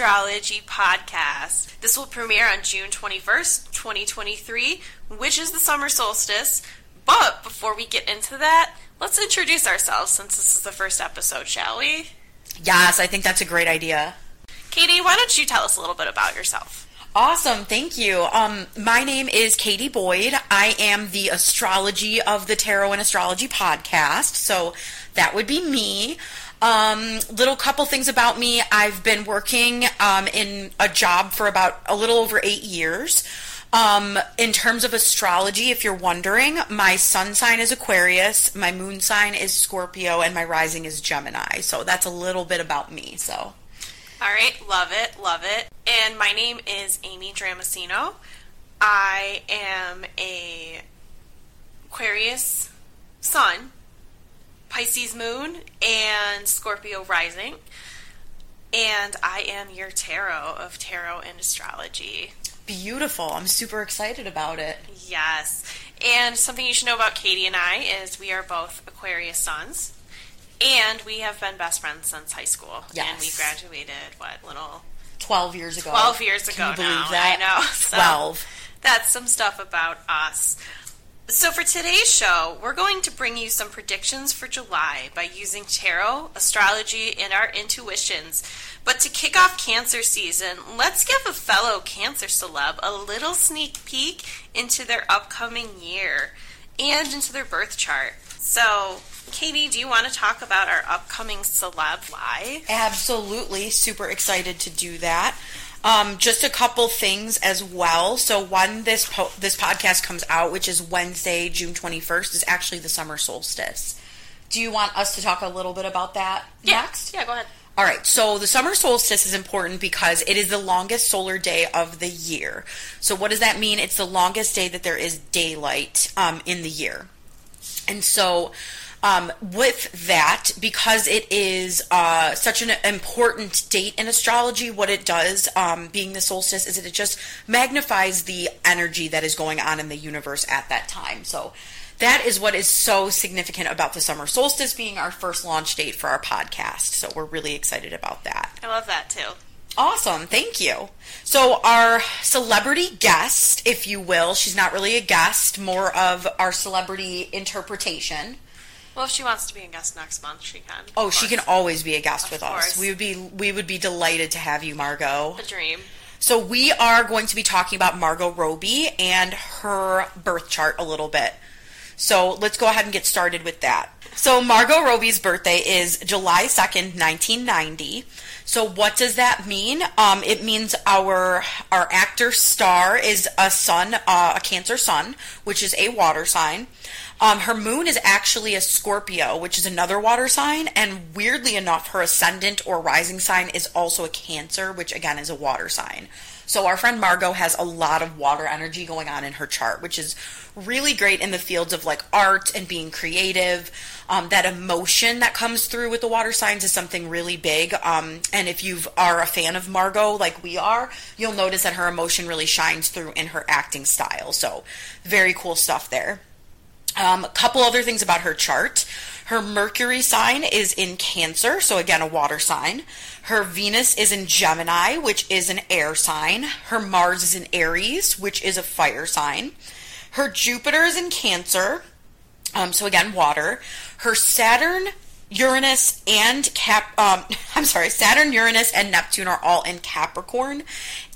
Astrology podcast. This will premiere on June 21st, 2023, which is the summer solstice. But before we get into that, let's introduce ourselves since this is the first episode, shall we? Yes, I think that's a great idea. Katie, why don't you tell us a little bit about yourself? Awesome, thank you. Um, my name is Katie Boyd. I am the astrology of the Tarot and Astrology podcast. So that would be me. Um, little couple things about me. I've been working um, in a job for about a little over eight years. Um, in terms of astrology, if you're wondering, my sun sign is Aquarius, my moon sign is Scorpio, and my rising is Gemini. So that's a little bit about me. So. All right, love it, love it. And my name is Amy Dramisino. I am a Aquarius Sun, Pisces Moon, and Scorpio Rising. And I am your tarot of tarot and astrology. Beautiful. I'm super excited about it. Yes. And something you should know about Katie and I is we are both Aquarius Suns. And we have been best friends since high school. Yes. And we graduated, what, little 12 years ago. 12 years ago Can you believe now. that? I know. So 12. That's some stuff about us. So, for today's show, we're going to bring you some predictions for July by using tarot, astrology, and our intuitions. But to kick off Cancer season, let's give a fellow Cancer celeb a little sneak peek into their upcoming year and into their birth chart. So, Katie, do you want to talk about our upcoming celeb live? Absolutely. Super excited to do that. Um, just a couple things as well. So when this po- this podcast comes out, which is Wednesday, June twenty first, is actually the summer solstice. Do you want us to talk a little bit about that Yeah. next? Yeah, go ahead. All right, so the summer solstice is important because it is the longest solar day of the year. So, what does that mean? It's the longest day that there is daylight um, in the year. And so, um, with that, because it is uh, such an important date in astrology, what it does, um, being the solstice, is that it just magnifies the energy that is going on in the universe at that time. So, that is what is so significant about the summer solstice being our first launch date for our podcast. So, we're really excited about that. I love that too. Awesome, thank you. So, our celebrity guest, if you will, she's not really a guest, more of our celebrity interpretation. Well, if she wants to be a guest next month, she can. Oh, she can always be a guest Of with course. us. We would be we would be delighted to have you, Margot. A dream. So we are going to be talking about Margot Robbie and her birth chart a little bit. So let's go ahead and get started with that. So Margot Robbie's birthday is July 2nd, 1990. So what does that mean? Um, it means our our actor star is a sun, uh, a Cancer sun, which is a water sign. Um, her moon is actually a Scorpio, which is another water sign, and weirdly enough, her ascendant or rising sign is also a Cancer, which again is a water sign. So our friend Margot has a lot of water energy going on in her chart, which is really great in the fields of like art and being creative. Um, that emotion that comes through with the water signs is something really big. Um, and if you are a fan of Margot, like we are, you'll notice that her emotion really shines through in her acting style. So very cool stuff there. Um, a couple other things about her chart. Her Mercury sign is in Cancer, so again, a water sign. Her Venus is in Gemini, which is an air sign. Her Mars is in Aries, which is a fire sign. Her Jupiter is in Cancer, um, so again, water. Her Saturn, Uranus, and Cap. Um, I'm sorry, Saturn, Uranus, and Neptune are all in Capricorn,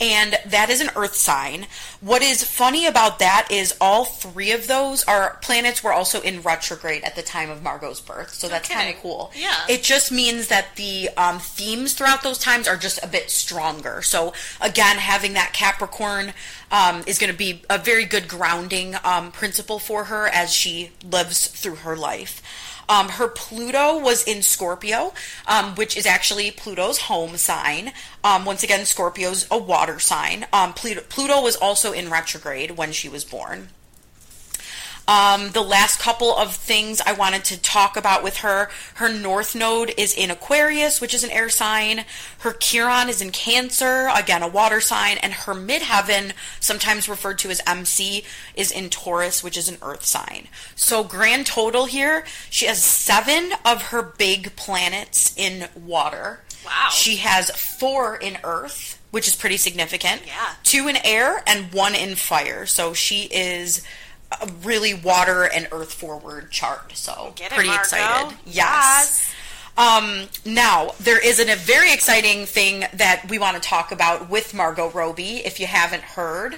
and that is an Earth sign. What is funny about that is all three of those are planets were also in retrograde at the time of Margot's birth, so that's Okay. kind of cool. Yeah. It just means that the um, themes throughout those times are just a bit stronger. So again, having that Capricorn um, is going to be a very good grounding um, principle for her as she lives through her life. Um, her Pluto was in Scorpio, um, which is actually Pluto's home sign. Um, once again, Scorpio's a water sign. Um, Pluto, Pluto was also in retrograde when she was born. Um, the last couple of things I wanted to talk about with her her North Node is in Aquarius, which is an air sign. Her Chiron is in Cancer, again, a water sign. And her Midheaven, sometimes referred to as MC, is in Taurus, which is an earth sign. So, grand total here, she has seven of her big planets in water. Wow. She has four in earth, which is pretty significant. Yeah. Two in air and one in fire. So she is a really water and earth forward chart. So Get pretty Margot. excited. Yes. Yes. Um, now there is an, a very exciting thing that we want to talk about with Margot Robbie. If you haven't heard,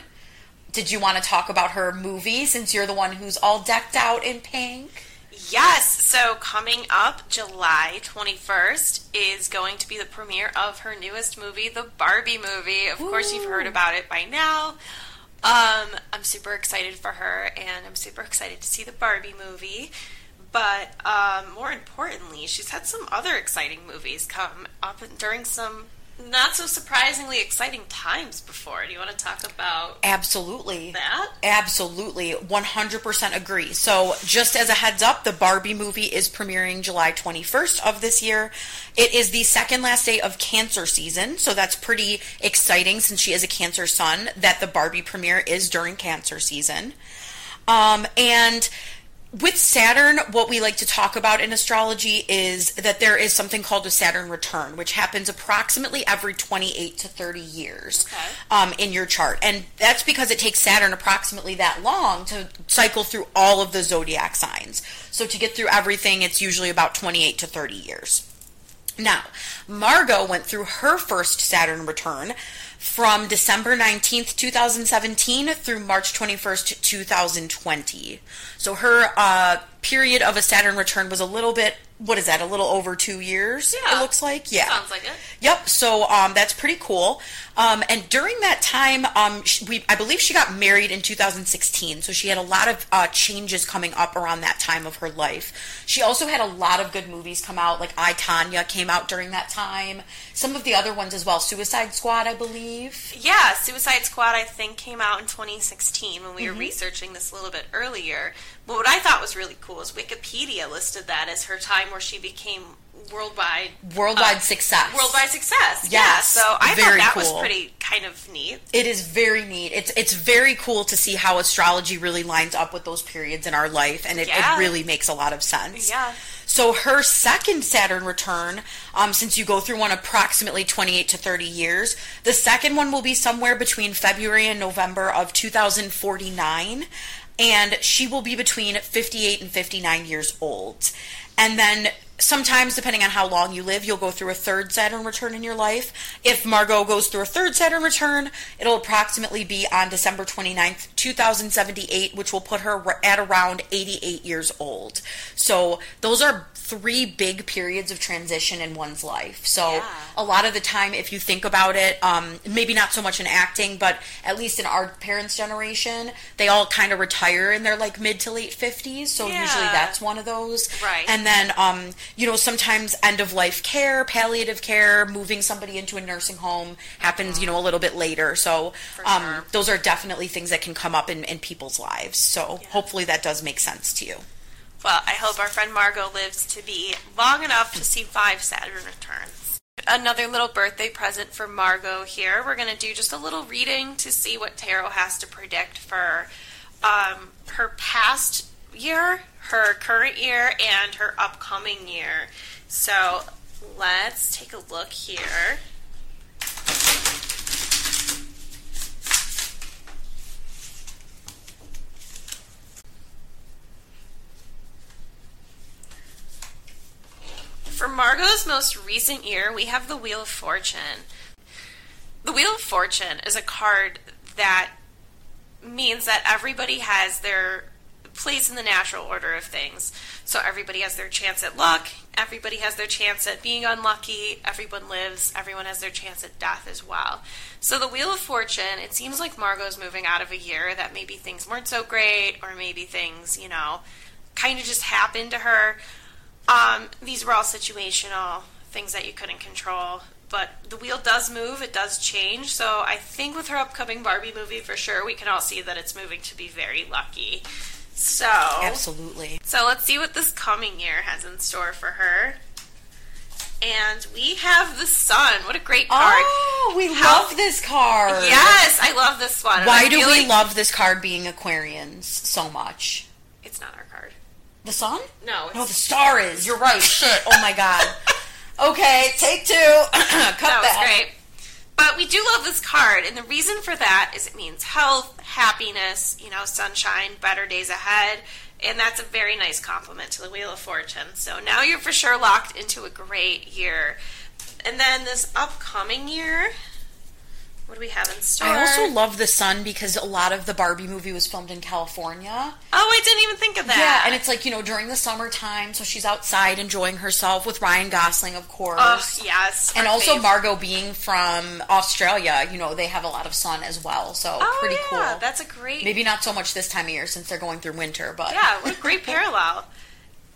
did you want to talk about her movie since you're the one who's all decked out in pink? Yes, so coming up July 21st is going to be the premiere of her newest movie, the Barbie movie. Of course, you've heard about it by now. Um, I'm super excited for her, and I'm super excited to see the Barbie movie. But um, more importantly, she's had some other exciting movies come up during some not so surprisingly exciting times before. Do you want to talk about Absolutely. that? Absolutely, 100% agree. So, just as a heads up, the Barbie movie is premiering July 21st of this year. It is the second last day of Cancer season, so that's pretty exciting since she is a Cancer sun that the Barbie premiere is during Cancer season. Um, and with Saturn, what we like to talk about in astrology is that there is something called a Saturn return, which happens approximately every 28 to 30 years Okay. um, in your chart. And that's because it takes Saturn approximately that long to cycle through all of the zodiac signs. So to get through everything, it's usually about 28 to 30 years. Now, Margot went through her first Saturn return from December 19th, 2017 through March 21st, 2020. So her uh, period of a Saturn return was a little bit, what is that, a little over two years, Yeah. it looks like? Yeah. Sounds like it. Yep. So um, that's pretty cool. Um, and during that time, um, sh- we I believe she got married in 2016. So she had a lot of uh, changes coming up around that time of her life. She also had a lot of good movies come out, like I Tonya came out during that time. Some of the other ones as well. Suicide Squad, I believe. Yeah, Suicide Squad, I think, came out in 2016 when we were researching this a little bit earlier. But what I thought was really cool is Wikipedia listed that as her time where she became worldwide Worldwide uh, success. worldwide success. yeah, so I very thought that was pretty kind of neat. It is very neat. It's it's very cool to see how astrology really lines up with those periods in our life, and it, Yeah. it really makes a lot of sense. Yeah. So her second Saturn return, um, since you go through one approximately 28 to 30 years, the second one will be somewhere between February and November of 2049, and she will be between 58 and 59 years old. And then sometimes, depending on how long you live, you'll go through a third Saturn return in your life. If Margot goes through a third Saturn return, it'll approximately be on December 29th, 2078, which will put her at around 88 years old. So those are three big periods of transition in one's life. So Yeah. a lot of the time, if you think about it, um, maybe not so much in acting, but at least in our parents' generation, they all kind of retire in their like mid to late 50s. So usually that's one of those. Right. And then, um, you know, sometimes end of life care, palliative care, moving somebody into a nursing home happens, you know, a little bit later. So um, sure. those are definitely things that can come up in, in people's lives. So Yeah. hopefully that does make sense to you. Well, I hope our friend Margot lives to be long enough to see five Saturn returns. Another little birthday present for Margot here. We're going to do just a little reading to see what tarot has to predict for um, her past year, her current year, and her upcoming year. So let's take a look here. Margot's most recent year, we have the Wheel of Fortune. The Wheel of Fortune is a card that means that everybody has their place in the natural order of things. So everybody has their chance at luck, everybody has their chance at being unlucky, everyone lives, everyone has their chance at death as well. So the Wheel of Fortune, it seems like Margot's moving out of a year that maybe things weren't so great, or maybe things, you know, kind of just happened to her. Um, these were all situational things that you couldn't control. But the wheel does move, it does change. So I think with her upcoming Barbie movie, for sure, we can all see that it's moving to be very lucky. So, Absolutely. so let's see what this coming year has in store for her. And we have the sun. What a great card. Oh, we How- love this card. Yes, I love this one. Why do we like- love this card being Aquarians so much? It's not our card. The sun? No, it's No, the star is. You're right. Shit. Oh my god. Okay, take two. Cut that was that. great. But we do love this card, and the reason for that is it means health, happiness, you know, sunshine, better days ahead, and that's a very nice compliment to the Wheel of Fortune. So now you're for sure locked into a great year. And then this upcoming year, what do we have in store? I also love the sun because a lot of the Barbie movie was filmed in California. Oh, I didn't even think of that. Yeah, and it's like, you know, during the summertime, so she's outside enjoying herself with Ryan Gosling, of course. Oh, yes. and also fave. Margot being from Australia, you know, they have a lot of sun as well. So Oh, pretty yeah, cool. That's a great Maybe not so much this time of year since they're going through winter, but Yeah, what a great parallel.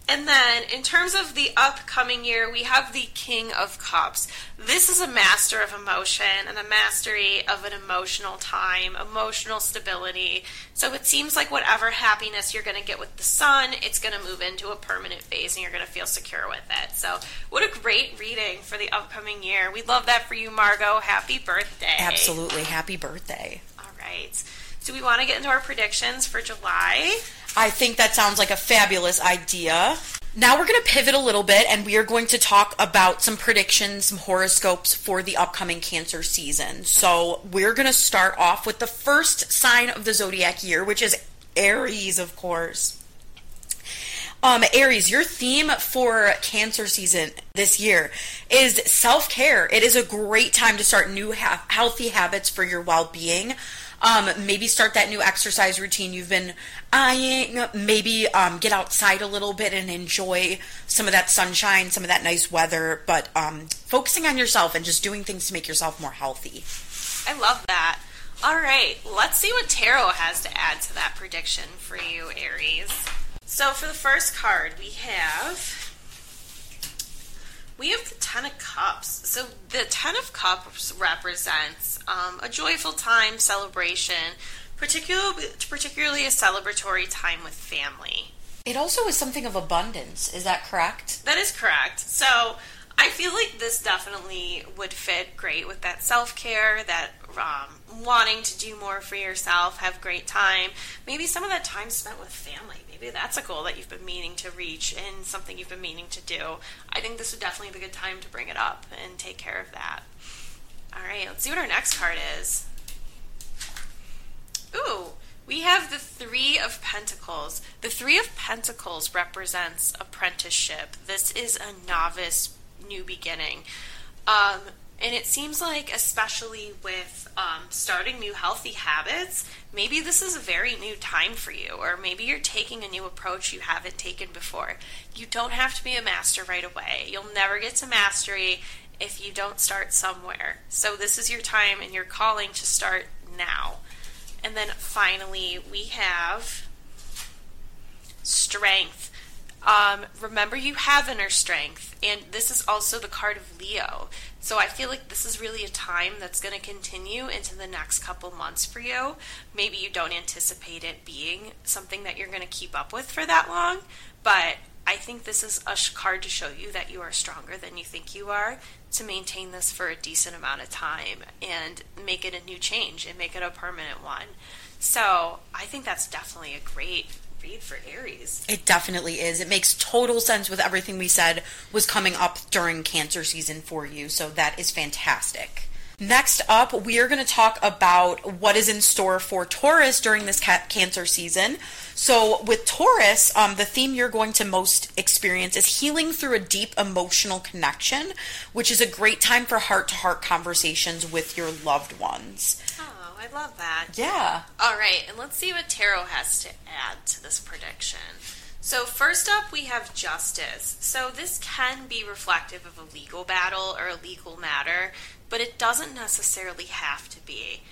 And then, in terms of the upcoming year, we have the King of Cups. This is a master of emotion and a mastery of an emotional time, emotional stability. So it seems like whatever happiness you're going to get with the sun, it's going to move into a permanent phase and you're going to feel secure with it. So, what a great reading for the upcoming year. We love that for you, Margot. Happy birthday. absolutely happy birthday. All right. So, we want to get into our predictions for July? I think that sounds like a fabulous idea. Now we're going to pivot a little bit and we are going to talk about some predictions, some horoscopes for the upcoming Cancer season. So we're going to start off with the first sign of the zodiac year, which is Aries, of course. Um, Aries, your theme for Cancer season this year is self care. It is a great time to start new ha- healthy habits for your well being. Um, maybe start that new exercise routine you've been eyeing. Maybe um, get outside a little bit and enjoy some of that sunshine, some of that nice weather. But um, focusing on yourself and just doing things to make yourself more healthy. I love that. All right, let's see what tarot has to add to that prediction for you, Aries. So for the first card, we have we have the Ten of Cups. So the Ten of Cups represents um, a joyful time, celebration, particularly particularly a celebratory time with family. It also is something of abundance. Is that correct? That is correct. So I feel like this definitely would fit great with that self care, that um, wanting to do more for yourself, have great time. Maybe some of that time spent with family. Maybe that's a goal that you've been meaning to reach and something you've been meaning to do. I think this would definitely be a good time to bring it up and take care of that. All right, let's see what our next card is. Ooh, we have the Three of Pentacles. The Three of Pentacles represents apprenticeship. This is a novice new beginning. Um, and it seems like, especially with um, starting new healthy habits, maybe this is a very new time for you, or maybe you're taking a new approach you haven't taken before. You don't have to be a master right away. You'll never get to mastery if you don't start somewhere. So, this is your time and your calling to start now. And then finally, we have strength. Um, remember, you have inner strength, and this is also the card of Leo. So I feel like this is really a time that's going to continue into the next couple months for you. Maybe you don't anticipate it being something that you're going to keep up with for that long, but I think this is a card to show you that you are stronger than you think you are to maintain this for a decent amount of time and make it a new change and make it a permanent one. So I think that's definitely a great read for Aries. It definitely is. It makes total sense with everything we said was coming up during cancer season for you. So that is fantastic. Next up, we are going to talk about what is in store for Taurus during this ca- cancer season. So, with Taurus, um, the theme you're going to most experience is healing through a deep emotional connection, which is a great time for heart to heart conversations with your loved ones. Oh, I love that. Yeah. All right, and let's see what tarot has to add to this prediction. So, first up, we have justice. So, this can be reflective of a legal battle or a legal matter, but it doesn't necessarily have to be.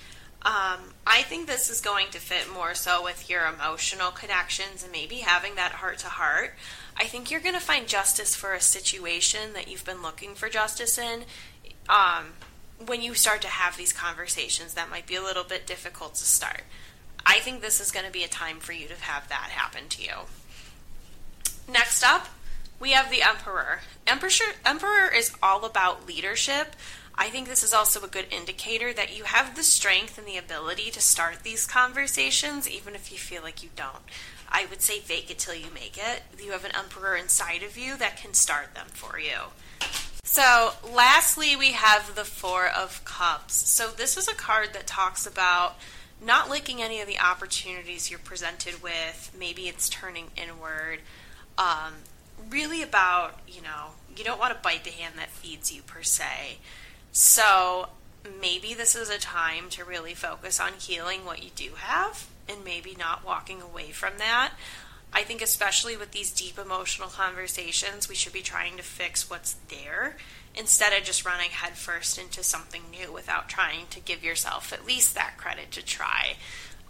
Um, I think this is going to fit more so with your emotional connections and maybe having that heart to heart. I think you're going to find justice for a situation that you've been looking for justice in. Um, when you start to have these conversations, that might be a little bit difficult to start. I think this is going to be a time for you to have that happen to you. Next up, we have the Emperor. Emperor, Emperor is all about leadership. I think this is also a good indicator that you have the strength and the ability to start these conversations, even if you feel like you don't. I would say fake it till you make it. You have an emperor inside of you that can start them for you. So, lastly, we have the Four of Cups. So, this is a card that talks about not liking any of the opportunities you're presented with. Maybe it's turning inward. Um, really about, you know, you don't want to bite the hand that feeds you per se. So, maybe this is a time to really focus on healing what you do have and maybe not walking away from that. I think, especially with these deep emotional conversations, we should be trying to fix what's there instead of just running headfirst into something new without trying to give yourself at least that credit to try.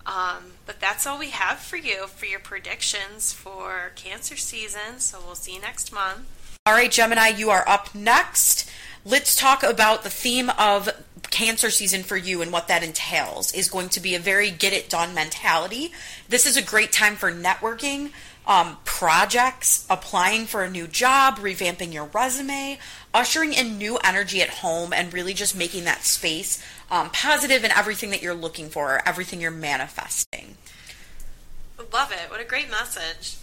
Um, but that's all we have for you for your predictions for Cancer season. So we'll see you next month. All right, Gemini, you are up next. Let's talk about the theme of cancer season for you and what that entails is going to be a very get it done mentality. This is a great time for networking, um, projects, applying for a new job, revamping your resume, ushering in new energy at home, and really just making that space um, positive in everything that you're looking for, everything you're manifesting. Love it. What a great message.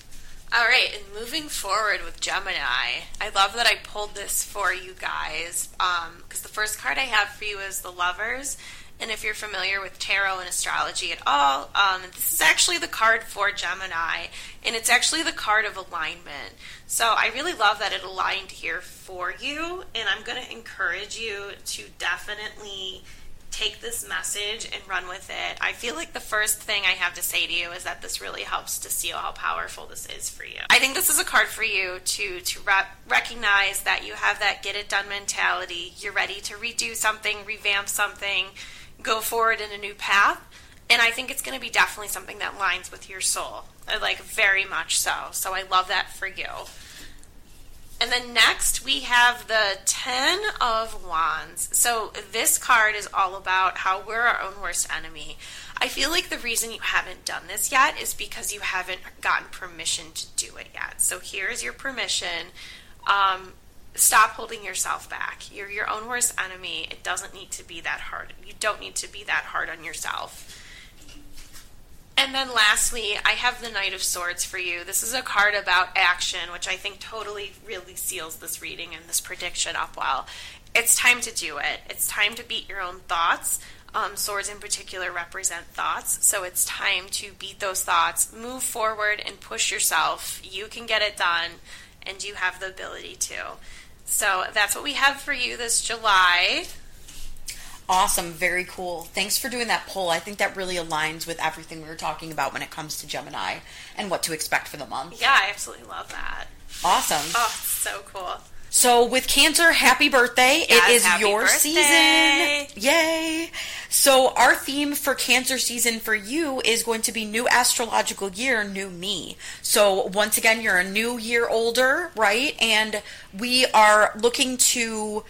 All right, and moving forward with Gemini, I love that I pulled this for you guys because um, the first card I have for you is the Lovers. And if you're familiar with tarot and astrology at all, um, this is actually the card for Gemini, and it's actually the card of alignment. So I really love that it aligned here for you, and I'm going to encourage you to definitely take this message and run with it. I feel like the first thing I have to say to you is that this really helps to see how powerful this is for you. I think this is a card for you to to re- recognize that you have that get it done mentality. You're ready to redo something, revamp something, go forward in a new path. And I think it's going to be definitely something that lines with your soul, like very much so. So I love that for you. And then next we have the Ten of Wands. So this card is all about how we're our own worst enemy. I feel like the reason you haven't done this yet is because you haven't gotten permission to do it yet. So here's your permission. Um, stop holding yourself back. You're your own worst enemy. It doesn't need to be that hard. You don't need to be that hard on yourself. And then lastly, I have the Knight of Swords for you. This is a card about action, which I think totally really seals this reading and this prediction up well. It's time to do it. It's time to beat your own thoughts. Um, swords in particular represent thoughts, so it's time to beat those thoughts, move forward, and push yourself. You can get it done, and you have the ability to. So that's what we have for you this July. Awesome, very cool. Thanks for doing that poll. I think that really aligns with everything we were talking about when it comes to Gemini and what to expect for the month. Yeah, I absolutely love that. Awesome. Oh, so cool. So with Cancer, happy birthday. Yes, it is your birthday. season. Yay. So our theme for Cancer season for you is going to be new astrological year, new me. So once again, you're a new year older, right? And we are looking to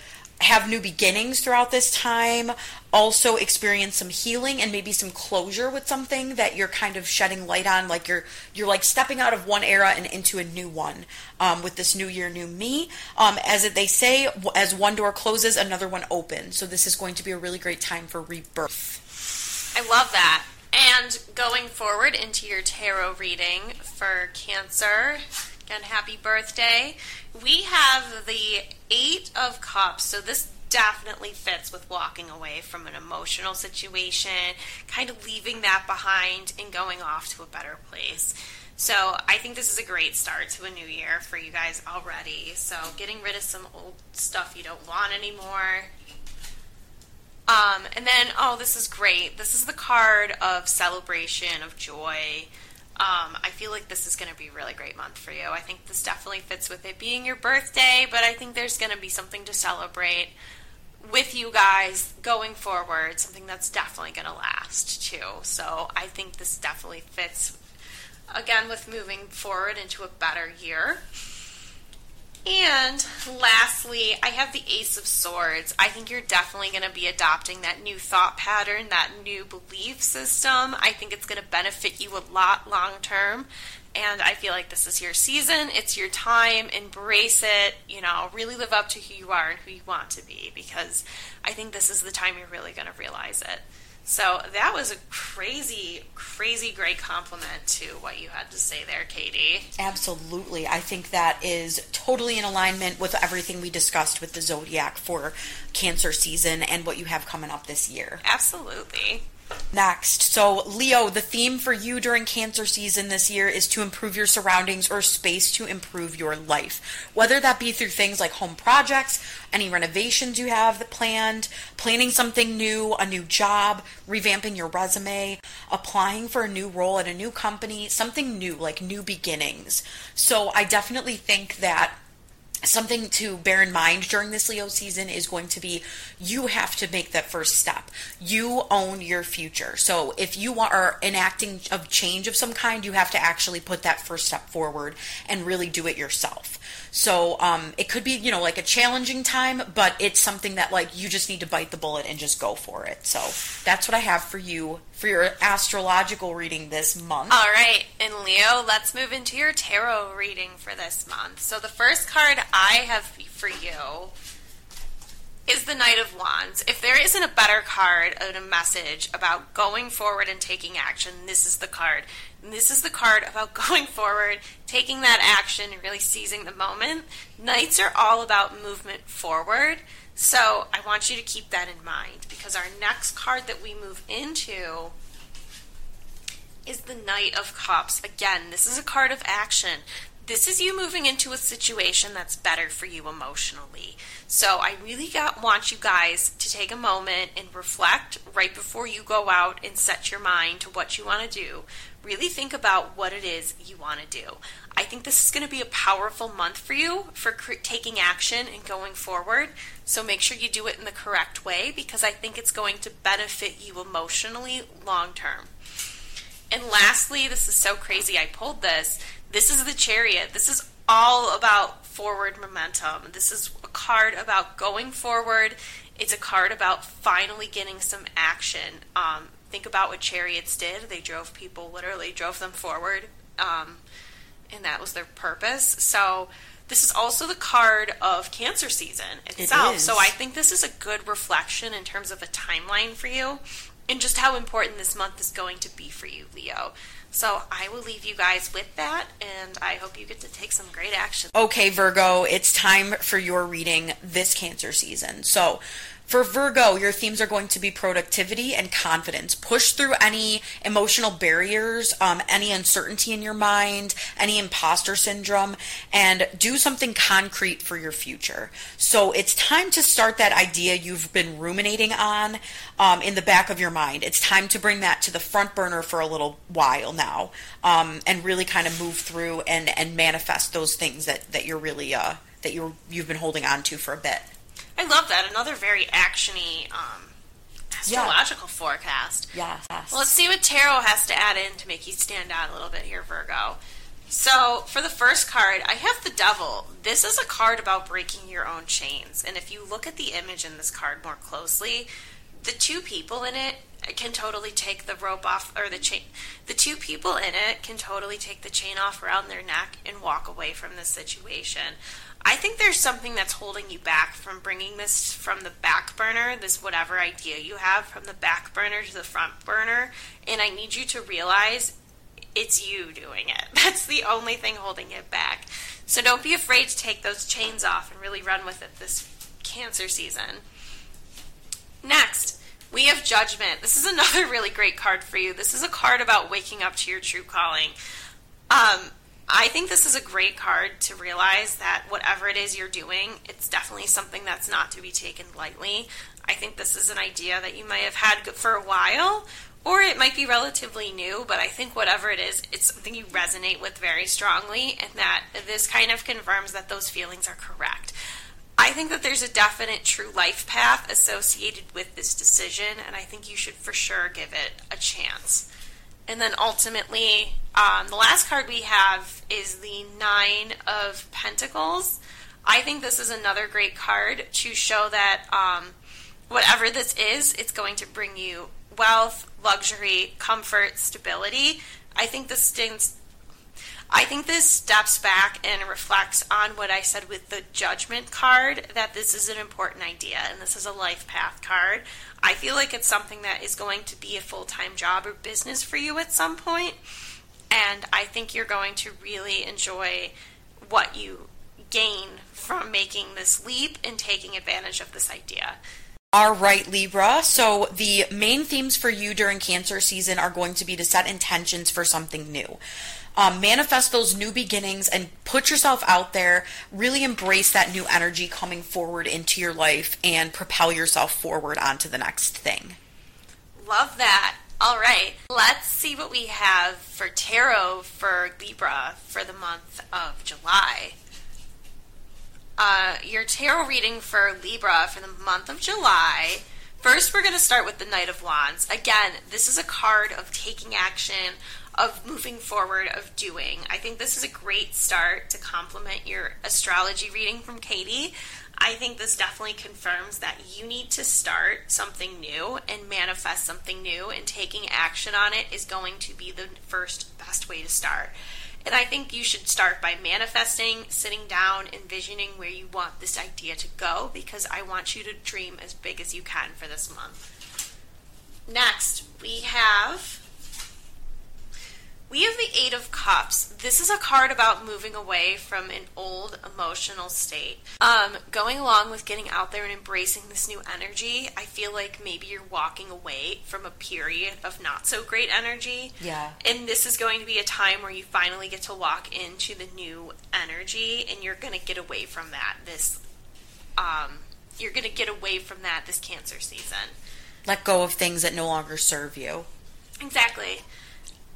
have new beginnings throughout this time, also experience some healing and maybe some closure with something that you're kind of shedding light on, like you're you're like stepping out of one era and into a new one um, with this new year, new me. Um, as they say, as one door closes, another one opens. So this is going to be a really great time for rebirth. I love that. And going forward into your tarot reading for Cancer, again, happy birthday. We have the Eight of Cups. So this definitely fits with walking away from an emotional situation, kind of leaving that behind and going off to a better place. So I think this is a great start to a new year for you guys already. So getting rid of some old stuff you don't want anymore. Um, and then, oh, this is great. This is the card of celebration, of joy. Um, I feel like this is going to be a really great month for you. I think this definitely fits with it being your birthday, but I think there's going to be something to celebrate with you guys going forward, something that's definitely going to last too. So I think this definitely fits again with moving forward into a better year. And lastly, I have the Ace of Swords. I think you're definitely going to be adopting that new thought pattern, that new belief system. I think it's going to benefit you a lot long term. And I feel like this is your season. It's your time. Embrace it. You know, really live up to who you are and who you want to be because I think this is the time you're really going to realize it. So that was a crazy, crazy great compliment to what you had to say there, Katie. Absolutely. I think that is totally in alignment with everything we discussed with the zodiac for Cancer season and what you have coming up this year. Absolutely. Next, so Leo, the theme for you during cancer season this year is to improve your surroundings or space to improve your life. Whether that be through things like home projects, any renovations you have planned, planning something new, a new job, revamping your resume, applying for a new role at a new company, something new, like new beginnings. So I definitely think that something to bear in mind during this Leo season is going to be you have to make that first step. You own your future. So if you are enacting a change of some kind, you have to actually put that first step forward and really do it yourself. So um, it could be, you know, like a challenging time, but it's something that like you just need to bite the bullet and just go for it. So that's what I have for you for your astrological reading this month. All right, and Leo, let's move into your tarot reading for this month. So the first card I have for you is the Knight of Wands. If there isn't a better card and a message about going forward and taking action, this is the card. And this is the card about going forward, taking that action, and really seizing the moment. Knights are all about movement forward. So I want you to keep that in mind because our next card that we move into is the Knight of Cups. Again, this is a card of action. This is you moving into a situation that's better for you emotionally. So I really got, want you guys to take a moment and reflect right before you go out and set your mind to what you want to do. Really think about what it is you want to do. I think this is going to be a powerful month for you for cr- taking action and going forward. So make sure you do it in the correct way because I think it's going to benefit you emotionally long term. And lastly, this is so crazy. I pulled this. This is the chariot. This is all about forward momentum. This is a card about going forward. It's a card about finally getting some action. Um, think about what chariots did. They drove people, literally drove them forward. Um, and that was their purpose. So this is also the card of cancer season itself. It so I think this is a good reflection in terms of a timeline for you and just how important this month is going to be for you, Leo. So I will leave you guys with that, and I hope you get to take some great action. Okay, Virgo, it's time for your reading this cancer season. So for Virgo, your themes are going to be productivity and confidence. Push through any emotional barriers, um, any uncertainty in your mind, any imposter syndrome, and do something concrete for your future. So it's time to start that idea you've been ruminating on um, in the back of your mind. It's time to bring that to the front burner for a little while now um, and really kind of move through and, and manifest those things that, that you're really uh, that you're you've been holding on to for a bit. I love that. Another very actiony um, astrological yeah. forecast. Yeah. Yes. Well, let's see what tarot has to add in to make you stand out a little bit here, Virgo. So, for the first card, I have the Devil. This is a card about breaking your own chains. And if you look at the image in this card more closely, the two people in it can totally take the rope off or the chain. The two people in it can totally take the chain off around their neck and walk away from the situation. I think there's something that's holding you back from bringing this from the back burner, this whatever idea you have, from the back burner to the front burner. And I need you to realize it's you doing it. That's the only thing holding it back. So don't be afraid to take those chains off and really run with it this cancer season. Next, we have Judgment. This is another really great card for you. This is a card about waking up to your true calling. Um, I think this is a great card to realize that whatever it is you're doing, it's definitely something that's not to be taken lightly. I think this is an idea that you might have had for a while, or it might be relatively new, but I think whatever it is, it's something you resonate with very strongly, and that this kind of confirms that those feelings are correct. I think that there's a definite true life path associated with this decision, and I think you should for sure give it a chance. And then ultimately, um, the last card we have is the Nine of Pentacles. I think this is another great card to show that um, whatever this is, it's going to bring you wealth, luxury, comfort, stability. I think this stings. I think this steps back and reflects on what I said with the judgment card that this is an important idea and this is a life path card. I feel like it's something that is going to be a full time job or business for you at some point, And I think you're going to really enjoy what you gain from making this leap and taking advantage of this idea. All right, Libra. So the main themes for you during Cancer season are going to be to set intentions for something new. Um, manifest those new beginnings and put yourself out there. Really embrace that new energy coming forward into your life and propel yourself forward onto the next thing. Love that. All right, let's see what we have for tarot for Libra for the month of July. Uh, your tarot reading for Libra for the month of July. First, we're going to start with the Knight of Wands. Again, this is a card of taking action, of moving forward, of doing. I think this is a great start to complement your astrology reading from Katie. I think this definitely confirms that you need to start something new and manifest something new, and taking action on it is going to be the first best way to start. And I think you should start by manifesting, sitting down, envisioning where you want this idea to go because I want you to dream as big as you can for this month. Next, we have we have the Eight of Cups. This is a card about moving away from an old emotional state. Um, going along with getting out there and embracing this new energy, I feel like maybe you're walking away from a period of not so great energy. Yeah. And this is going to be a time where you finally get to walk into the new energy and you're going to get away from that this um you're going to get away from that this cancer season. Let go of things that no longer serve you. Exactly.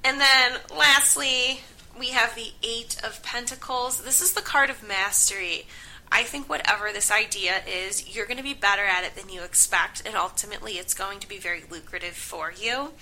And then lastly, we have the Eight of Pentacles. This is the card of mastery. I think whatever this idea is, you're going to be better at it than you expect, and ultimately it's going to be very lucrative for you.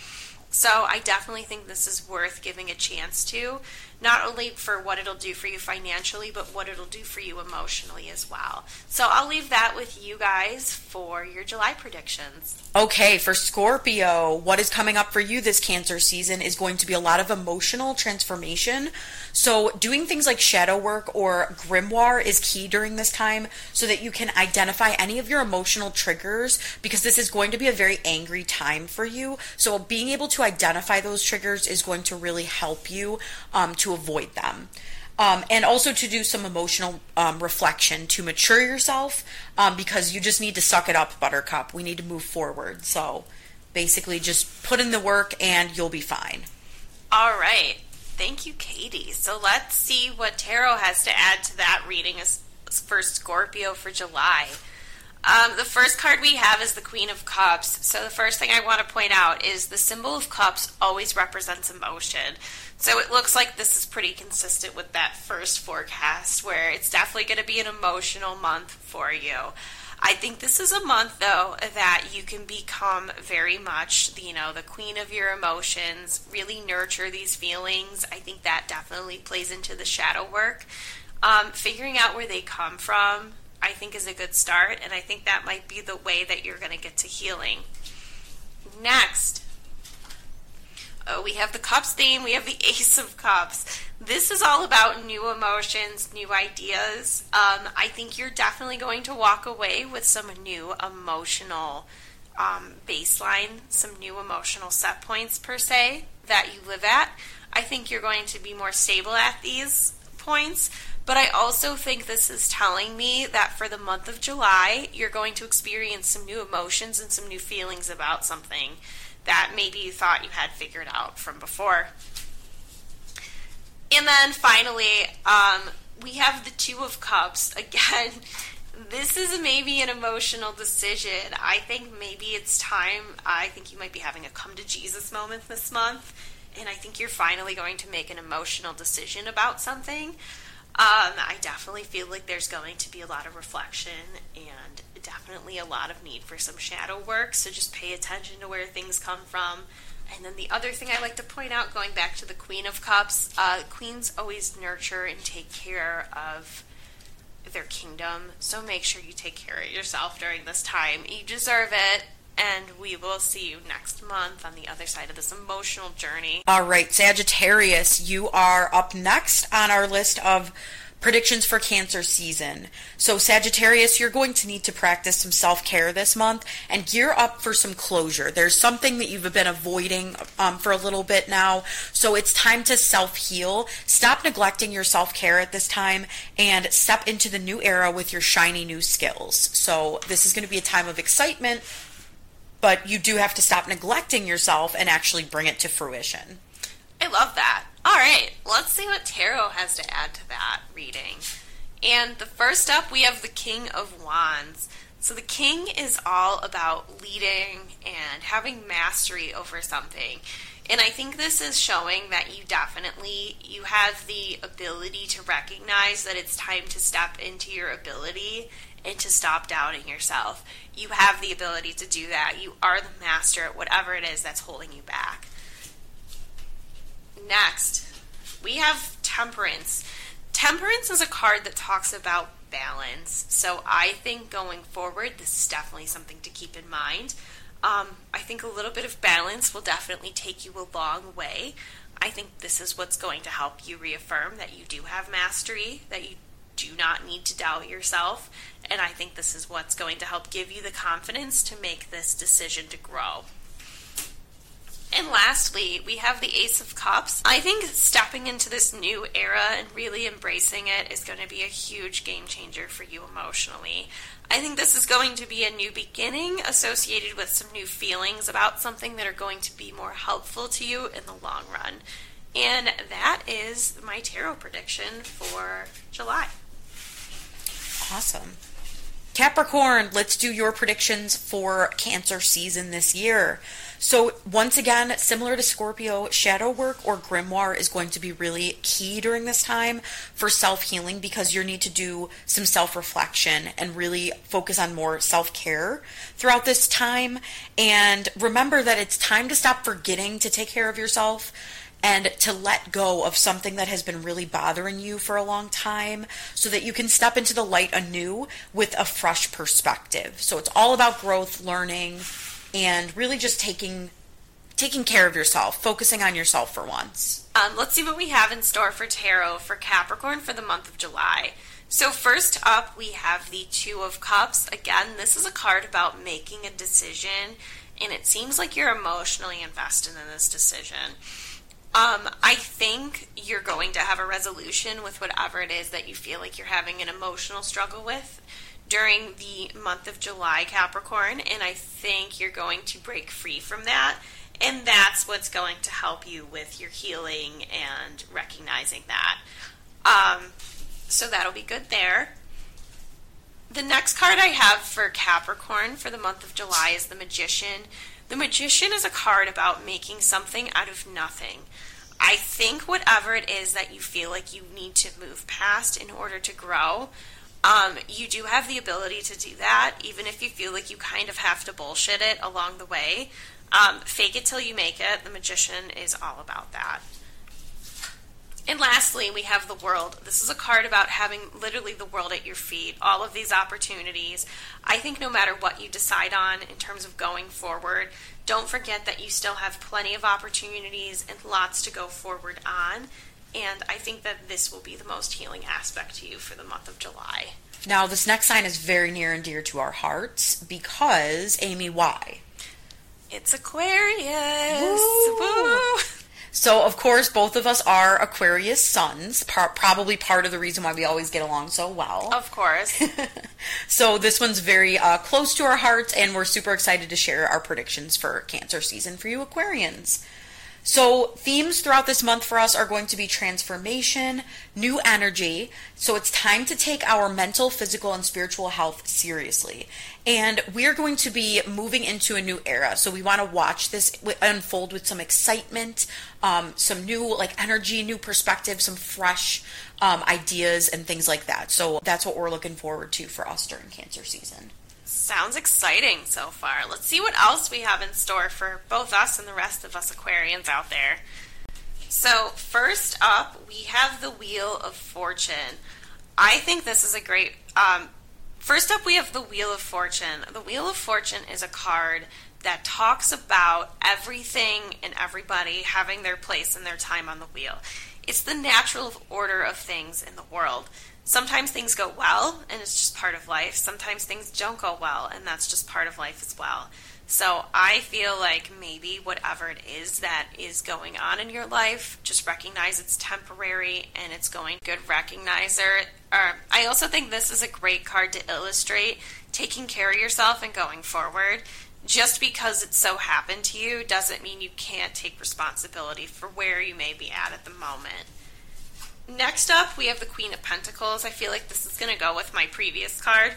So I definitely think this is worth giving a chance to, not only for what it'll do for you financially, but what it'll do for you emotionally as well. So I'll leave that with you guys for your July predictions. Okay, for Scorpio, what is coming up for you this Cancer season is going to be a lot of emotional transformation. So, doing things like shadow work or grimoire is key during this time so that you can identify any of your emotional triggers because this is going to be a very angry time for you. So, being able to identify those triggers is going to really help you um, to avoid them. Um, and also to do some emotional um, reflection to mature yourself um, because you just need to suck it up, Buttercup. We need to move forward. So basically, just put in the work and you'll be fine. All right. Thank you, Katie. So let's see what tarot has to add to that reading for Scorpio for July. Um, the first card we have is the Queen of Cups. So the first thing I want to point out is the symbol of cups always represents emotion. So it looks like this is pretty consistent with that first forecast, where it's definitely going to be an emotional month for you. I think this is a month though that you can become very much, you know, the queen of your emotions, really nurture these feelings. I think that definitely plays into the shadow work. Um, figuring out where they come from, I think is a good start, and I think that might be the way that you're going to get to healing. Next, oh, we have the cups theme, we have the ace of cups. This is all about new emotions, new ideas. Um, I think you're definitely going to walk away with some new emotional um, baseline, some new emotional set points per se that you live at. I think you're going to be more stable at these points. But I also think this is telling me that for the month of July, you're going to experience some new emotions and some new feelings about something that maybe you thought you had figured out from before. And then finally, um, we have the Two of Cups. Again, this is maybe an emotional decision. I think maybe it's time. I think you might be having a come to Jesus moment this month. And I think you're finally going to make an emotional decision about something. Um, I definitely feel like there's going to be a lot of reflection and definitely a lot of need for some shadow work. So just pay attention to where things come from. And then the other thing I like to point out, going back to the Queen of Cups, uh, queens always nurture and take care of their kingdom. So make sure you take care of yourself during this time. You deserve it. And we will see you next month on the other side of this emotional journey. All right, Sagittarius, you are up next on our list of predictions for cancer season. So, Sagittarius, you're going to need to practice some self care this month and gear up for some closure. There's something that you've been avoiding um, for a little bit now. So, it's time to self heal. Stop neglecting your self care at this time and step into the new era with your shiny new skills. So, this is going to be a time of excitement, but you do have to stop neglecting yourself and actually bring it to fruition. I love that. All right, let's see what tarot has to add to that reading. And the first up, we have the King of Wands. So the king is all about leading and having mastery over something. And I think this is showing that you definitely you have the ability to recognize that it's time to step into your ability and to stop doubting yourself. You have the ability to do that. You are the master at whatever it is that's holding you back. Next, we have Temperance. Temperance is a card that talks about balance. So I think going forward, this is definitely something to keep in mind. Um, I think a little bit of balance will definitely take you a long way. I think this is what's going to help you reaffirm that you do have mastery, that you do not need to doubt yourself. And I think this is what's going to help give you the confidence to make this decision to grow. And lastly, we have the Ace of Cups. I think stepping into this new era and really embracing it is going to be a huge game changer for you emotionally. I think this is going to be a new beginning associated with some new feelings about something that are going to be more helpful to you in the long run. And that is my tarot prediction for July. Awesome. Capricorn, let's do your predictions for Cancer season this year. So, once again, similar to Scorpio, shadow work or grimoire is going to be really key during this time for self healing because you need to do some self reflection and really focus on more self care throughout this time. And remember that it's time to stop forgetting to take care of yourself and to let go of something that has been really bothering you for a long time so that you can step into the light anew with a fresh perspective. So it's all about growth, learning, and really just taking taking care of yourself, focusing on yourself for once. Um, let's see what we have in store for tarot for Capricorn for the month of July. So, first up, we have the Two of Cups. Again, this is a card about making a decision, and it seems like you're emotionally invested in this decision. Um, I think you're going to have a resolution with whatever it is that you feel like you're having an emotional struggle with during the month of July, Capricorn, and I think you're going to break free from that. And that's what's going to help you with your healing and recognizing that. Um, so that'll be good there. The next card I have for Capricorn for the month of July is the Magician. The Magician is a card about making something out of nothing. I think whatever it is that you feel like you need to move past in order to grow, um, you do have the ability to do that, even if you feel like you kind of have to bullshit it along the way. Um, fake it till you make it. The magician is all about that. And lastly, we have the world. This is a card about having literally the world at your feet, all of these opportunities. I think no matter what you decide on in terms of going forward, don't forget that you still have plenty of opportunities and lots to go forward on. And I think that this will be the most healing aspect to you for the month of July. Now, this next sign is very near and dear to our hearts because, Amy, why? It's Aquarius. Woo. Woo. So, of course, both of us are Aquarius suns, par- probably part of the reason why we always get along so well. Of course. so, this one's very uh, close to our hearts, and we're super excited to share our predictions for Cancer season for you Aquarians. So, themes throughout this month for us are going to be transformation, new energy. So, it's time to take our mental, physical, and spiritual health seriously. And we're going to be moving into a new era. So, we want to watch this unfold with some excitement, um, some new like energy, new perspective, some fresh um, ideas, and things like that. So, that's what we're looking forward to for us during Cancer season. Sounds exciting so far. Let's see what else we have in store for both us and the rest of us Aquarians out there. So, first up, we have the Wheel of Fortune. I think this is a great. Um, first up, we have the Wheel of Fortune. The Wheel of Fortune is a card that talks about everything and everybody having their place and their time on the wheel. It's the natural order of things in the world. Sometimes things go well, and it's just part of life. Sometimes things don't go well, and that's just part of life as well. So I feel like maybe whatever it is that is going on in your life, just recognize it's temporary and it's going good recognizer. Or I also think this is a great card to illustrate taking care of yourself and going forward. Just because it so happened to you doesn't mean you can't take responsibility for where you may be at at the moment. Next up, we have the Queen of Pentacles. I feel like this is going to go with my previous card.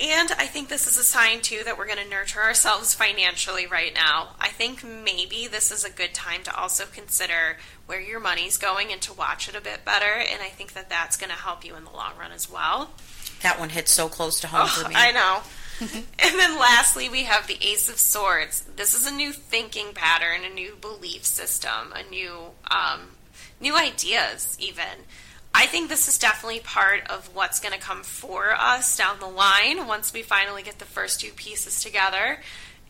And I think this is a sign too that we're going to nurture ourselves financially right now. I think maybe this is a good time to also consider where your money's going and to watch it a bit better. And I think that that's going to help you in the long run as well. That one hits so close to home oh, for me. I know. and then lastly, we have the Ace of Swords. This is a new thinking pattern, a new belief system, a new um, new ideas, even. I think this is definitely part of what's going to come for us down the line once we finally get the first two pieces together.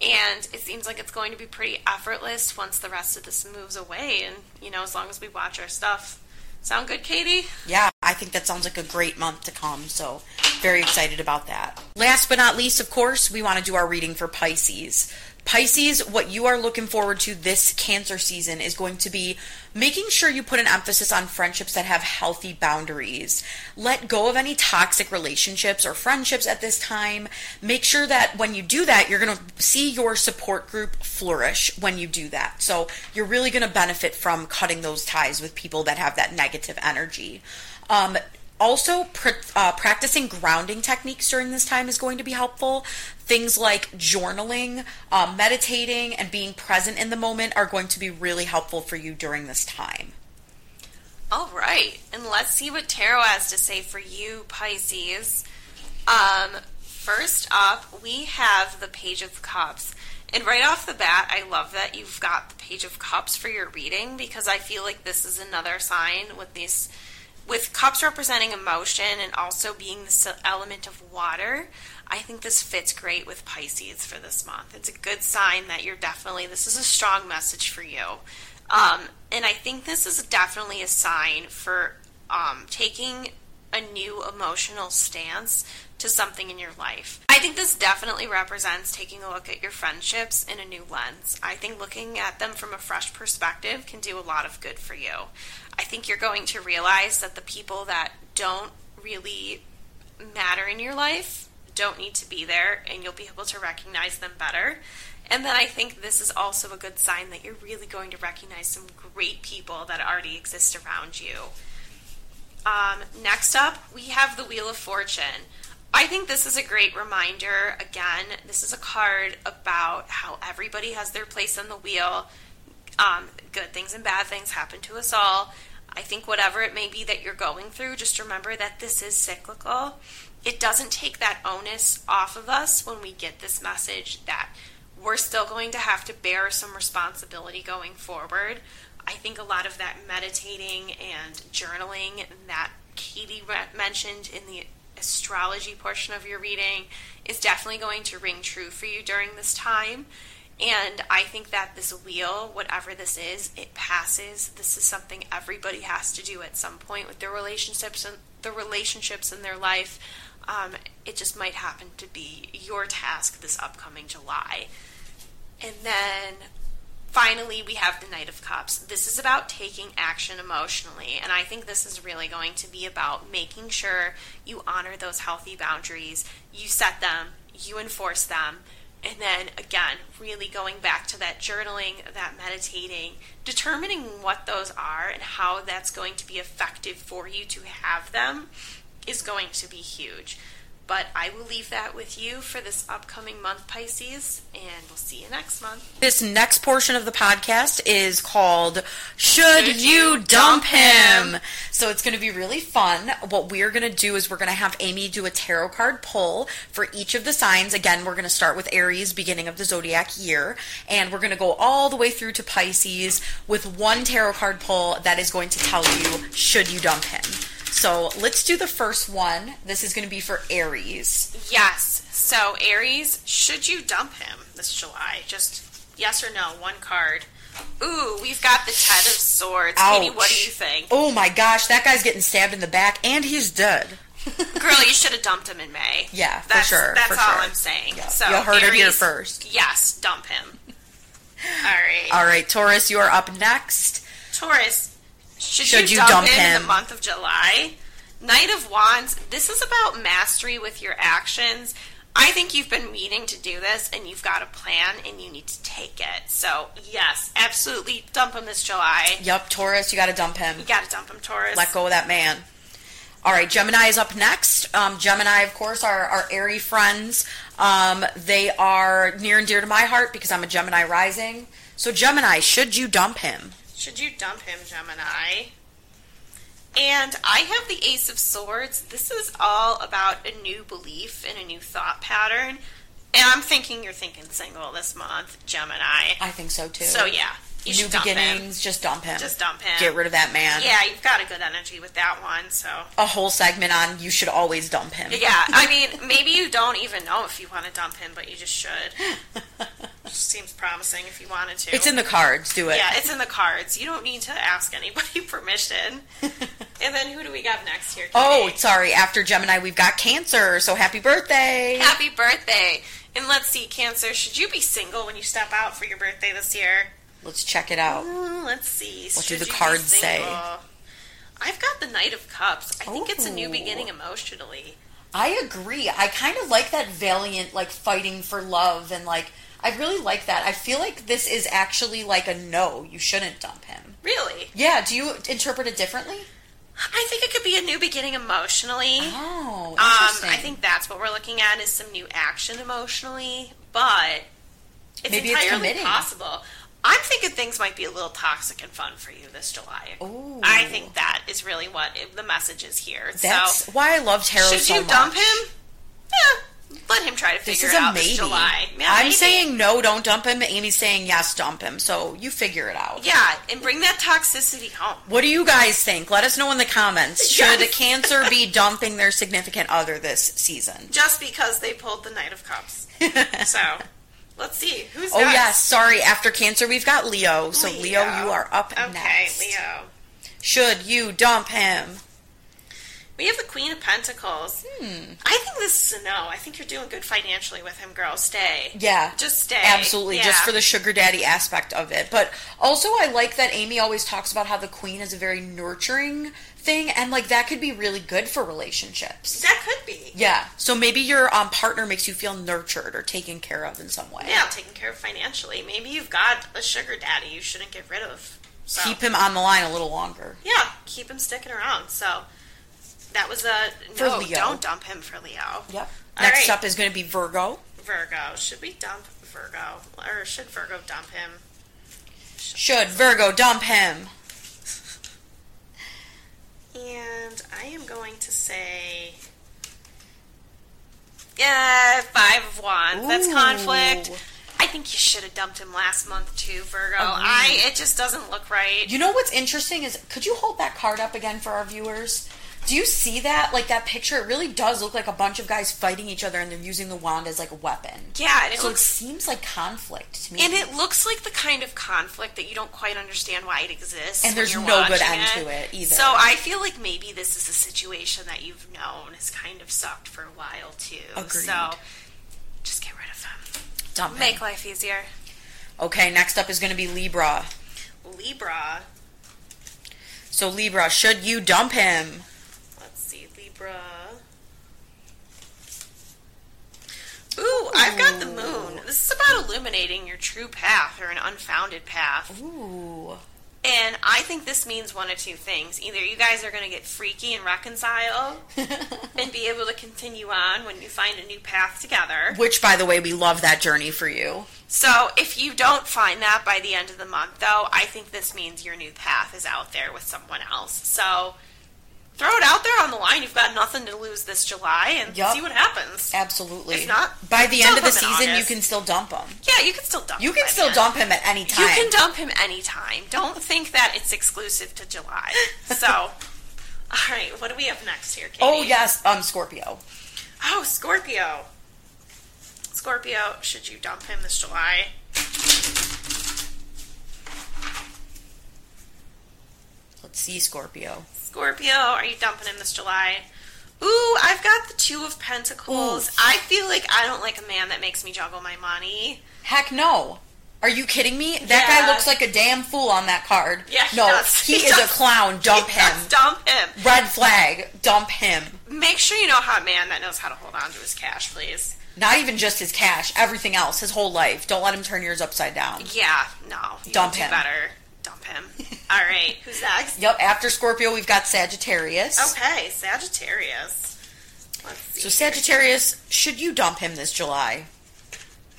And it seems like it's going to be pretty effortless once the rest of this moves away. And, you know, as long as we watch our stuff. Sound good, Katie? Yeah, I think that sounds like a great month to come. So, very excited about that. Last but not least, of course, we want to do our reading for Pisces. Pisces, what you are looking forward to this Cancer season is going to be making sure you put an emphasis on friendships that have healthy boundaries. Let go of any toxic relationships or friendships at this time. Make sure that when you do that, you're going to see your support group flourish when you do that. So you're really going to benefit from cutting those ties with people that have that negative energy. Um, also, pr- uh, practicing grounding techniques during this time is going to be helpful. Things like journaling, um, meditating, and being present in the moment are going to be really helpful for you during this time. All right, and let's see what tarot has to say for you, Pisces. Um, first up, we have the Page of Cups. And right off the bat, I love that you've got the Page of Cups for your reading because I feel like this is another sign with these with cups representing emotion and also being the element of water, I think this fits great with Pisces for this month. It's a good sign that you're definitely, this is a strong message for you. Um, and I think this is definitely a sign for um, taking a new emotional stance to something in your life. I think this definitely represents taking a look at your friendships in a new lens. I think looking at them from a fresh perspective can do a lot of good for you. I think you're going to realize that the people that don't really matter in your life don't need to be there, and you'll be able to recognize them better. And then I think this is also a good sign that you're really going to recognize some great people that already exist around you. Um, next up, we have the Wheel of Fortune. I think this is a great reminder. Again, this is a card about how everybody has their place on the wheel. Um, good things and bad things happen to us all. I think whatever it may be that you're going through, just remember that this is cyclical. It doesn't take that onus off of us when we get this message that we're still going to have to bear some responsibility going forward. I think a lot of that meditating and journaling that Katie mentioned in the astrology portion of your reading is definitely going to ring true for you during this time. And I think that this wheel, whatever this is, it passes. This is something everybody has to do at some point with their relationships and the relationships in their life. Um, it just might happen to be your task this upcoming July. And then finally, we have the Knight of Cups. This is about taking action emotionally, and I think this is really going to be about making sure you honor those healthy boundaries, you set them, you enforce them, and then again, really going back to that journaling, that meditating, determining what those are and how that's going to be effective for you to have them is going to be huge. But I will leave that with you for this upcoming month, Pisces, and we'll see you next month. This next portion of the podcast is called Should, Should You Dump him? him? So it's going to be really fun. What we're going to do is we're going to have Amy do a tarot card pull for each of the signs. Again, we're going to start with Aries, beginning of the zodiac year, and we're going to go all the way through to Pisces with one tarot card pull that is going to tell you should you dump him. So let's do the first one. This is going to be for Aries. Yes. So, Aries, should you dump him this July? Just yes or no, one card. Ooh, we've got the Ten of Swords. Katie, what do you think? Oh my gosh, that guy's getting stabbed in the back and he's dead. Girl, you should have dumped him in May. Yeah, for that's, sure, That's for all sure. I'm saying. Yeah. So You heard it here Aries, first. Yes, dump him. All right. All right, Taurus, you are up next. Taurus, should, Should you, you dump, dump him, in the month of July? Knight of Wands, this is about mastery with your actions. I think you've been meaning to do this and you've got a plan and you need to take it. So, yes, absolutely dump him this July. Yep, Taurus, you got to dump him. You got to dump him, Taurus. Let go of that man. All right, Gemini is up next. Um, Gemini, of course, are our airy friends. Um, they are near and dear to my heart because I'm a Gemini rising. So, Gemini, should you dump him? Should you dump him, Gemini? And I have the Ace of Swords. This is all about a new belief and a new thought pattern. And I'm thinking you're thinking single this month, Gemini. I think so too. So yeah, you New dump him. beginnings, just dump him. Just dump him. Get rid of that man. Yeah, you've got a good energy with that one. So A whole segment on you should always dump him. yeah, I mean, maybe you don't even know if you want to dump him, but you just should. Just seems promising if you wanted to. It's in the cards. Do it. Yeah, it's in the cards. You don't need to ask anybody permission. and then who do we got next here? Oh, sorry. After Gemini, we've got Cancer. So happy birthday. happy birthday! And let's see, Cancer. Should you be single when you step out for your birthday this year? Let's check it out. Mm, let's see. What do the cards say? I've got the Knight of Cups. I think it's a new beginning emotionally. I agree. I kind of like that valiant, like fighting for love, and like I really like that. I feel like this is actually like a no. You shouldn't dump him. Really? Yeah. Do you interpret it differently? I think it could be a new beginning emotionally. Oh, Um, interesting. I think that's what we're looking at is some new action emotionally, but it's Maybe it's entirely committing. possible. I'm thinking things might be a little toxic and fun for you this July. Ooh. I think that is really what it, the message is here. That's so, why I love tarot should so you much. dump him? Yeah, let him try to This figure is it out maybe. this July. Yeah, I'm maybe. saying no, don't dump him. Amy's saying yes, dump him. So you figure it out. yeah, and bring that toxicity home. What do you guys think? Let us know in the comments. Should Yes. Cancer be dumping their significant other this season? Just because they pulled the Knight of Cups. so, let's see who's Oh next? yes, sorry. After Cancer, we've got Leo. So Leo, you are up okay, next. Okay, Leo. Should you dump him? We have the Queen of Pentacles. Hmm. I think this is a no. I think you're doing good financially with him, girl. Stay. Yeah, Just stay. Absolutely, just for the sugar daddy aspect of it. But also, I like that Amy always talks about how the queen is a very nurturing thing, and like that could be really good for relationships. That could be. Yeah. So maybe your um, partner makes you feel nurtured or taken care of in some way. Yeah, taken care of financially. Maybe you've got a sugar daddy you shouldn't get rid of. So Keep him on the line a little longer. yeah, keep him sticking around. So that was a For no. Leo. Don't dump him for Leo. Yep. All Next right. up is going to be Virgo. Virgo. Should we dump Virgo, or should Virgo dump him? Should Virgo dump him? And I am going to say, yeah, five of wands. That's conflict. I think you should have dumped him last month too, Virgo. I it just doesn't look right. You know what's interesting is could you hold that card up again for our viewers? Do you see that? Like that picture, it really does look like a bunch of guys fighting each other and they're using the wand as like a weapon. yeah, and it so looks it seems like conflict to me. and it looks like the kind of conflict that you don't quite understand why it exists. And there's no good end to it either. So I feel like maybe this is a situation that you've known has kind of sucked for a while too. Agreed. So just get rid of him. dump him. Make life easier. Okay, next up is going to be Libra. Libra. So Libra, should you dump him? Libra. Ooh, I've got the moon. This is about illuminating your true path or an unfounded path. Ooh. And I think this means one of two things. Either you guys are going to get freaky and reconcile and be able to continue on when you find a new path together. Which, by the way, we love that journey for you. So if you don't find that by the end of the month, though, I think this means your new path is out there with someone else. So throw it out there on the line. You've got nothing to lose this July and Yup. see what happens. Absolutely. If not, by the end of the season, you can still dump him. Yeah, you can still dump You him can still then. dump him at any time. You can dump him anytime. Don't think that it's exclusive to July. So, All right, what do we have next here, Katie? Oh yes, um, Scorpio. Oh, Scorpio. Scorpio, should you dump him this July? Let's see, Scorpio. Scorpio, are you dumping him this July? Ooh, I've got the Two of Pentacles. Ooh. I feel like I don't like a man that makes me juggle my money. Heck no. Are you kidding me? That Yeah. guy looks like a damn fool on that card. Yeah, he no, does. he, He is does. a clown. Dump He him. Dump him. Red flag. Dump him. Make sure you know a hot man that knows how to hold on to his cash, please. Not even just his cash, everything else, his whole life. Don't let him turn yours upside down. Yeah, no. Dump do him. better. Dump him. All right, who's next? Yep, after Scorpio, we've got Sagittarius. Okay, Sagittarius. Let's see. So, Sagittarius, should you dump him this July?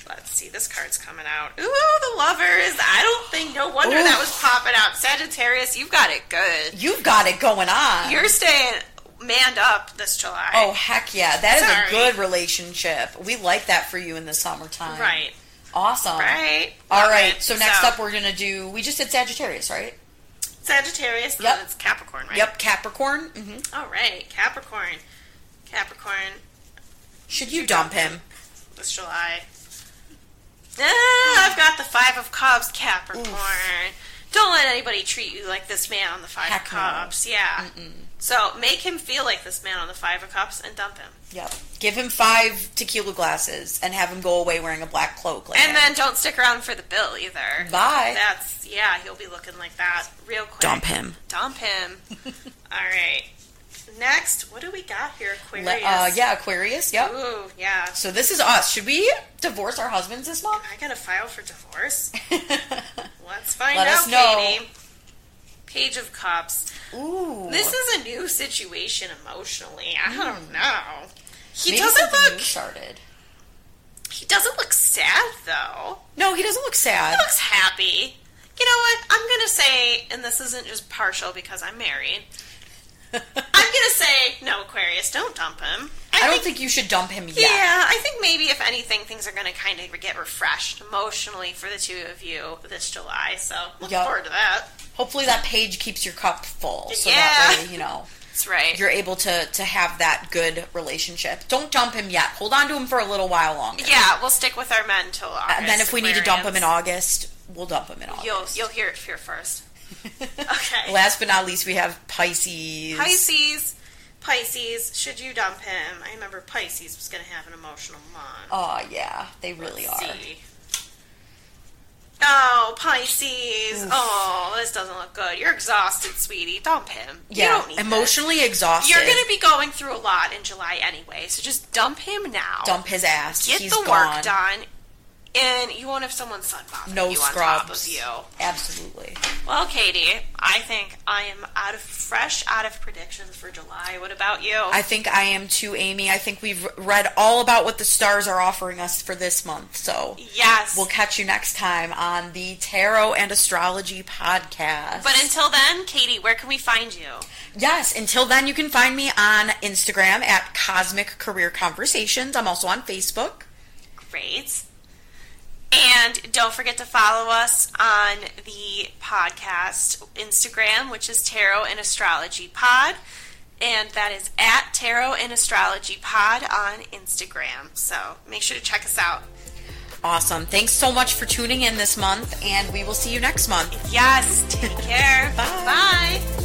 Let's see, this card's coming out. Ooh, the lovers. I don't think, no wonder that was popping out. Sagittarius, you've got it good. You've got it going on. You're staying manned up this July. Oh, heck yeah. That is Sorry. a good relationship. We like that for you in the summertime. right. Awesome. Right. All right. So, next up, we're going to do, we just did Sagittarius, right? Sagittarius. Yep. It's Capricorn, right? Yep, Capricorn. Mm-hmm. All right, Capricorn. Capricorn Should you dump him? this July. Ah, I've got the Five of Cups, Capricorn. Don't let anybody treat you like this man on the Five Heck of no. Cups. Yeah. So make him feel like this man on the Five of Cups and dump him. Yep. Give him five tequila glasses and have him go away wearing a black cloak. Like And then don't stick around for the bill either. Bye. That's yeah, he'll be looking like that real quick. dump him. Dump him. All right. Next, what do we got here, Aquarius? Uh, yeah, Aquarius. Yep. Ooh, yeah. So this is us. Should we divorce our husbands this month? I gotta file for divorce. Let's find Let out. Katie. Page of Cups. Ooh. This is a new situation emotionally. I don't know. He Maybe doesn't look. started. He doesn't look sad though. No, he doesn't look sad. He looks happy. You know what? I'm gonna say, and this isn't just partial because I'm married. I'm gonna say no, Aquarius. Don't dump him. I don't think you should dump him yet. Yeah, I think maybe if anything, things are going to kind of get refreshed emotionally for the two of you this July. So looking Yep. forward to that. Hopefully that page keeps your cup full, so Yeah. that way you know That's right. you're able to to have that good relationship. Don't dump him yet. Hold on to him for a little while longer. yeah, we'll stick with our men till August. And then if we need to dump him in August, we'll dump him in August. you'll you'll hear it here first. Okay. Last but not least, we have Pisces. Pisces. Pisces, should you dump him? I remember Pisces was going to have an emotional month. Oh yeah, they really Let's are. see. Oh, Pisces. Oh, this doesn't look good. You're exhausted, sweetie. Dump him. You Yeah, don't need this. emotionally exhausted. You're going to be going through a lot in July anyway, so just dump him now. dump his ass. Get He's the gone. work done, and you won't have someone sunbathing No you on top of you. Absolutely. Well, Katie, I think I am out of fresh out of predictions for July. What about you? I think I am too, Amy. I think we've read all about what the stars are offering us for this month. So yes. we'll catch you next time on the Tarot and Astrology podcast. but until then, Katie, where can we find you? Yes, until then, you can find me on Instagram at Cosmic Career Conversations. I'm also on Facebook. Great. And don't forget to follow us on the podcast Instagram, which is Tarot and Astrology Pod. And that is at Tarot and Astrology Pod on Instagram. So make sure to check us out. Awesome. Thanks so much for tuning in this month, and we will see you next month. Yes, take care. Bye. Bye.